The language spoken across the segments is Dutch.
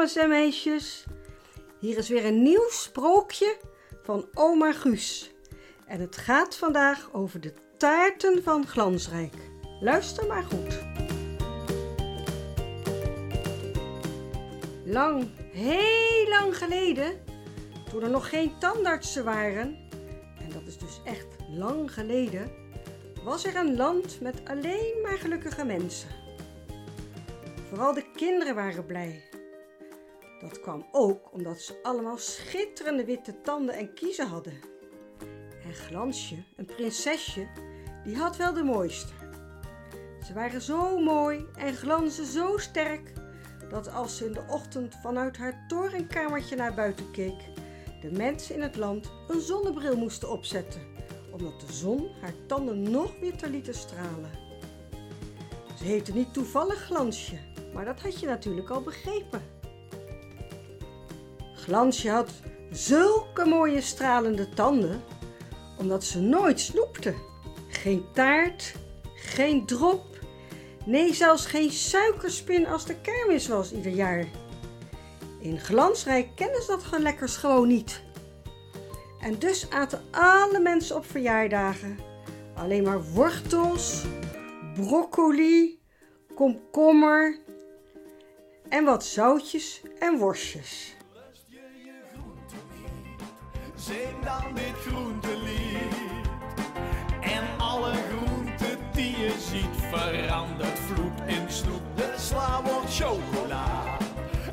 jongens en meisjes. Hier is weer een nieuw sprookje van oma Guus. En het gaat vandaag over de taarten van Glansrijk. Luister maar goed. Lang, heel lang geleden, toen er nog geen tandartsen waren, en dat is dus echt lang geleden, was er een land met alleen maar gelukkige mensen. Vooral de kinderen waren blij. Dat kwam ook omdat ze allemaal schitterende witte tanden en kiezen hadden. En Glansje, een prinsesje, die had wel de mooiste. Ze waren zo mooi en glanzen zo sterk dat als ze in de ochtend vanuit haar torenkamertje naar buiten keek, de mensen in het land een zonnebril moesten opzetten, omdat de zon haar tanden nog witter liet stralen. Ze heette niet toevallig Glansje, maar dat had je natuurlijk al begrepen. Glansje had zulke mooie stralende tanden, omdat ze nooit snoepte. Geen taart, geen drop, nee zelfs geen suikerspin als de kermis was ieder jaar. In Glansrijk kennen ze dat gewoon lekkers gewoon niet. En dus aten alle mensen op verjaardagen alleen maar wortels, broccoli, komkommer en wat zoutjes en worstjes. Dan dit groentelied. En alle groenten die je ziet verandert vloed in snoep. De sla wordt chocola.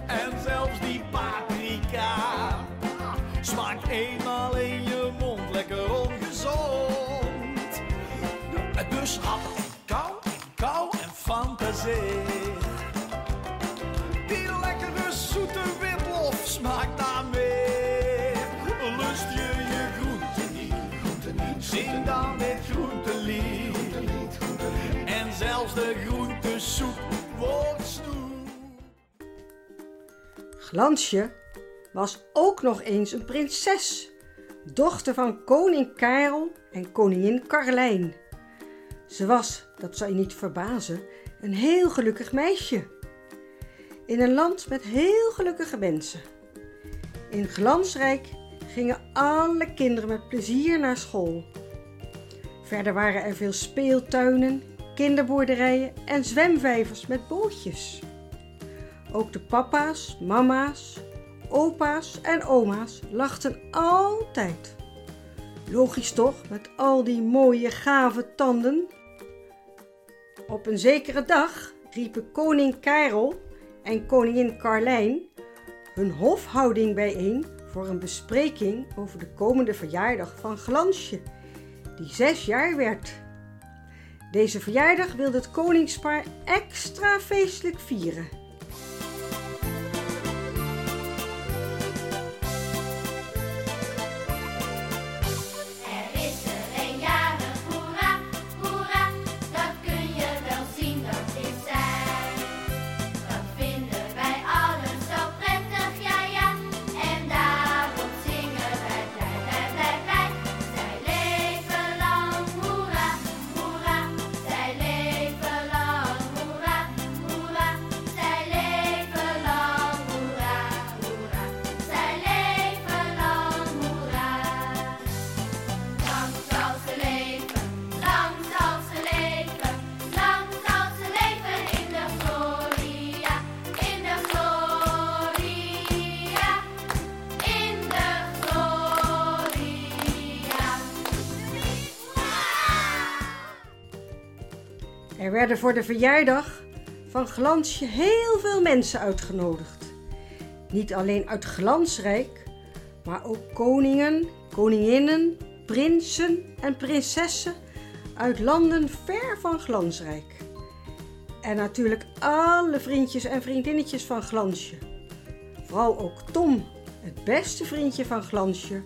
En zelfs die paprika smaakt eenmaal in je mond lekker ongezond. Dus hap en kou en kou en fantaseer. Die lekkere zoete witlof smaakt de groentesoep wordt snoep. Glansje was ook nog eens een prinses, dochter van koning Karel en koningin Carlijn. Ze was, dat zal je niet verbazen, een heel gelukkig meisje. In een land met heel gelukkige mensen. In Glansrijk gingen alle kinderen met plezier naar school. Verder waren er veel speeltuinen, kinderboerderijen en zwemvijvers met bootjes. Ook de papa's, mama's, opa's en oma's lachten altijd. Logisch toch, met al die mooie gave tanden. Op een zekere dag riepen koning Karel en koningin Carlijn hun hofhouding bijeen voor een bespreking over de komende verjaardag van Glansje, die zes jaar werd. Deze verjaardag wilde het koningspaar extra feestelijk vieren. Werden voor de verjaardag van Glansje heel veel mensen uitgenodigd. Niet alleen uit Glansrijk, maar ook koningen, koninginnen, prinsen en prinsessen uit landen ver van Glansrijk. En natuurlijk alle vriendjes en vriendinnetjes van Glansje. Vooral ook Tom, het beste vriendje van Glansje,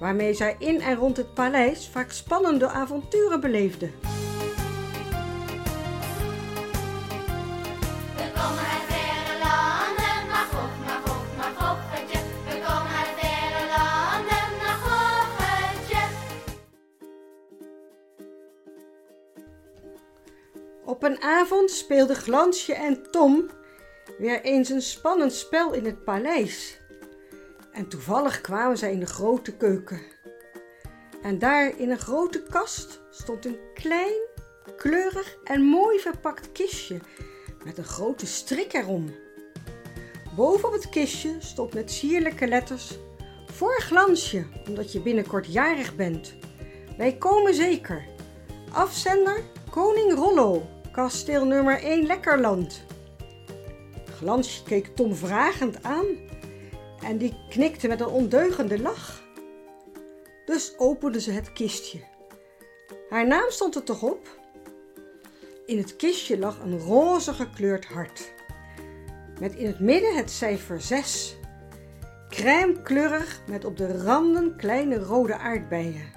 waarmee zij in en rond het paleis vaak spannende avonturen beleefden. Avond speelden Glansje en Tom weer eens een spannend spel in het paleis. En toevallig kwamen zij in de grote keuken. En daar in een grote kast stond een klein, kleurig en mooi verpakt kistje met een grote strik erom. Boven op het kistje stond met sierlijke letters voor glansje, omdat je binnenkort jarig bent. Wij komen zeker. Afzender Koning Rollo, kasteel nummer 1 Lekkerland. Glansje keek Tom vragend aan en die knikte met een ondeugende lach. Dus opende ze het kistje. Haar naam stond er toch op? In het kistje lag een roze gekleurd hart. Met in het midden het cijfer 6. Crèmekleurig met op de randen kleine rode aardbeien.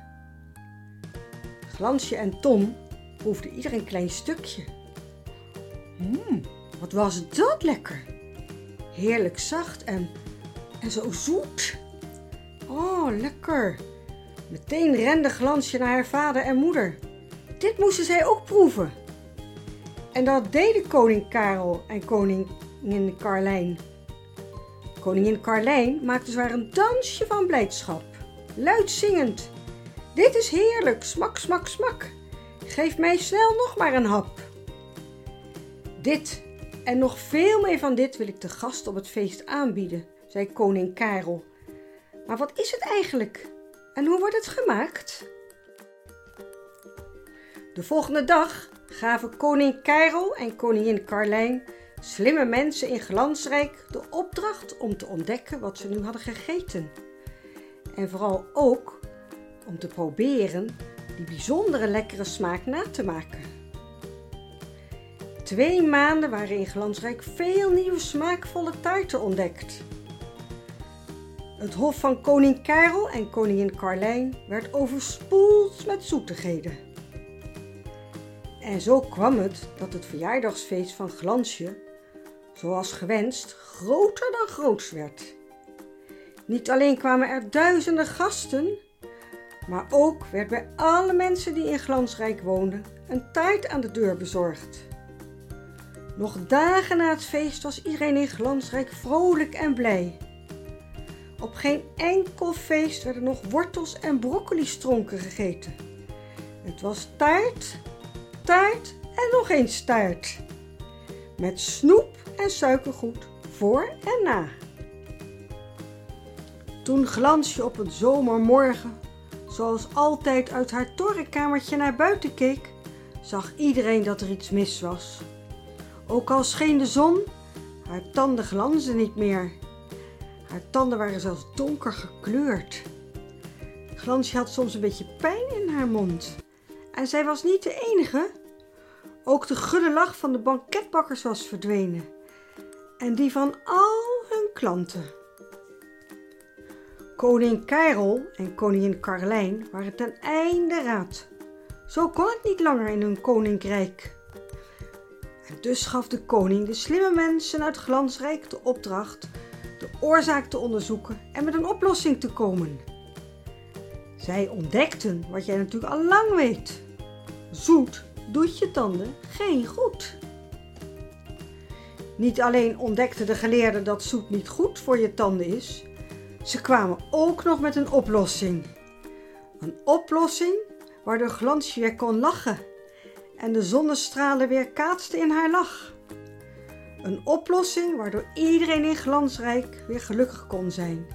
Glansje en Tom proefden ieder een klein stukje. Mmm, wat was dat lekker! Heerlijk zacht en, en zo zoet. Oh, lekker! Meteen rende Glansje naar haar vader en moeder. Dit moesten zij ook proeven. En dat deden koning Karel en koningin Carlijn. Koningin Carlijn maakte zwaar een dansje van blijdschap, luid zingend. Dit is heerlijk, smak, smak, smak. Geef mij snel nog maar een hap. Dit en nog veel meer van dit wil ik de gast op het feest aanbieden, zei koning Karel. Maar wat is het eigenlijk? En hoe wordt het gemaakt? De volgende dag gaven koning Karel en koningin Carlijn slimme mensen in Glansrijk de opdracht om te ontdekken wat ze nu hadden gegeten. En vooral ook om te proberen die bijzondere lekkere smaak na te maken. Twee maanden waren in Glansrijk veel nieuwe smaakvolle taarten ontdekt. Het hof van koning Karel en koningin Carlijn werd overspoeld met zoetigheden. En zo kwam het dat het verjaardagsfeest van Glansje, zoals gewenst, groter dan groots werd. Niet alleen kwamen er duizenden gasten, maar ook werd bij alle mensen die in Glansrijk woonden een taart aan de deur bezorgd. Nog dagen na het feest was iedereen in Glansrijk vrolijk en blij. Op geen enkel feest werden nog wortels en broccolistronken gegeten. Het was taart, taart en nog eens taart. Met snoep en suikergoed voor en na. Toen Glansje op een zomermorgen, zoals altijd uit haar torenkamertje naar buiten keek, zag iedereen dat er iets mis was. Ook al scheen de zon, haar tanden glansden niet meer. Haar tanden waren zelfs donker gekleurd. Glansje had soms een beetje pijn in haar mond. En zij was niet de enige. Ook de gulle lach van de banketbakkers was verdwenen. En die van al hun klanten. Koning Karel en koningin Carlijn waren ten einde raad. Zo kon het niet langer in hun koninkrijk. En dus gaf de koning de slimme mensen uit Glansrijk de opdracht de oorzaak te onderzoeken en met een oplossing te komen. Zij ontdekten wat jij natuurlijk al lang weet. Zoet doet je tanden geen goed. Niet alleen ontdekten de geleerden dat zoet niet goed voor je tanden is, ze kwamen ook nog met een oplossing. Een oplossing waardoor Glansje weer kon lachen en de zonnestralen weer kaatsten in haar lach. Een oplossing waardoor iedereen in Glansrijk weer gelukkig kon zijn.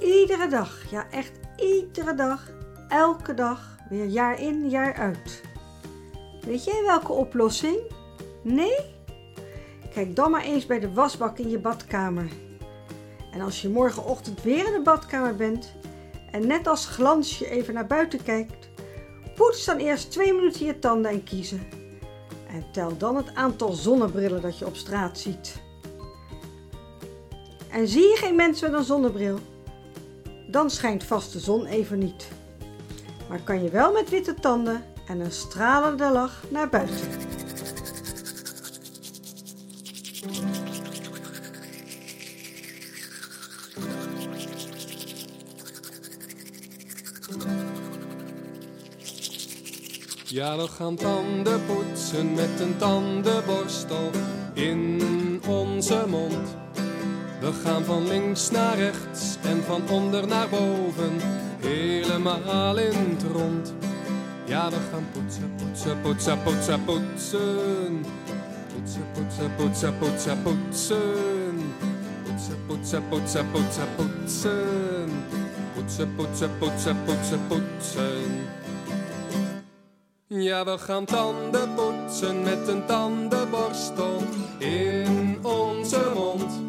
Iedere dag, ja echt iedere dag, elke dag, weer jaar in, jaar uit. Weet jij welke oplossing? Nee? Kijk dan maar eens bij de wasbak in je badkamer. En als je morgenochtend weer in de badkamer bent en net als Glansje even naar buiten kijkt, poets dan eerst twee minuten je tanden en kiezen. En tel dan het aantal zonnebrillen dat je op straat ziet. En zie je geen mensen met een zonnebril? Dan schijnt vast de zon even niet. Maar kan je wel met witte tanden en een stralende lach naar buiten. Ja, we gaan tanden poetsen met een tandenborstel in onze mond. We gaan van links naar rechts en van onder naar boven, helemaal in het rond. Ja, we gaan poetsen, poetsen, poetsen, poetsen, poetsen. Poetsen, poetsen, poetsen, poetsen, poetsen. Poetsen, poetsen, poetsen, poetsen, poetsen. Poetsen, poetsen, poetsen, poetsen, poetsen. Ja, we gaan tanden poetsen met een tandenborstel in onze mond.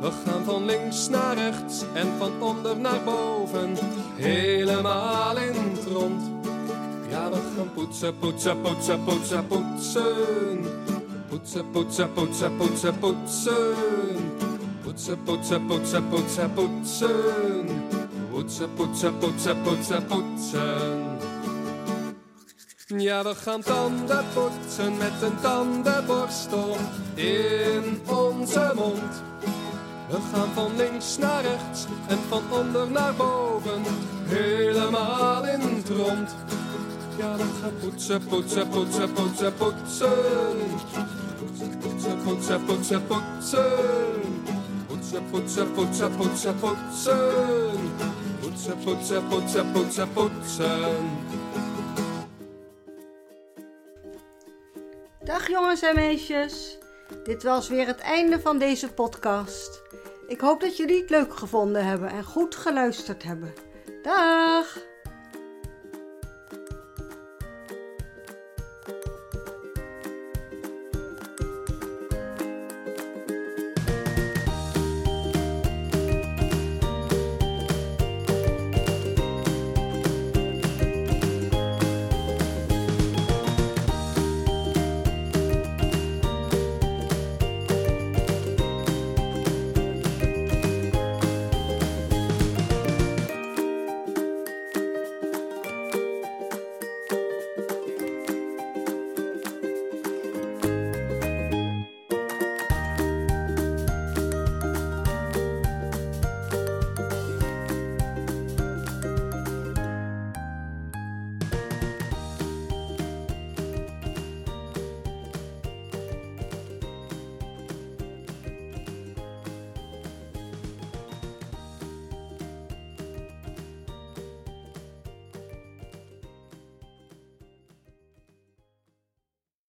We gaan van links naar rechts en van onder naar boven, helemaal in het rond. Ja, we gaan poetsen, poetsen, poetsen, poetsen, poetsen. Poetsen, poetsen, poetsen, poetsen, poetsen. Poetsen, poetsen, poetsen, poetsen, poetsen. Poetsen, poetsen, poetsen, poetsen, poetsen. Ja, we gaan tanden poetsen met een tandenborstel in onze mond. We gaan van links naar rechts en van onder naar boven, helemaal in het rond. Ja, we gaan poetsen, poetsen, poetsen, poetsen, poetsen. Poetsen, poetsen, poetsen, poetsen, poetsen. Poetsen, poetsen, poetsen, poetsen, poetsen. Poetsen, poetsen, poetsen, poetsen, poetsen. Dag jongens en meisjes. Dit was weer het einde van deze podcast. Ik hoop dat jullie het leuk gevonden hebben en goed geluisterd hebben. Dag!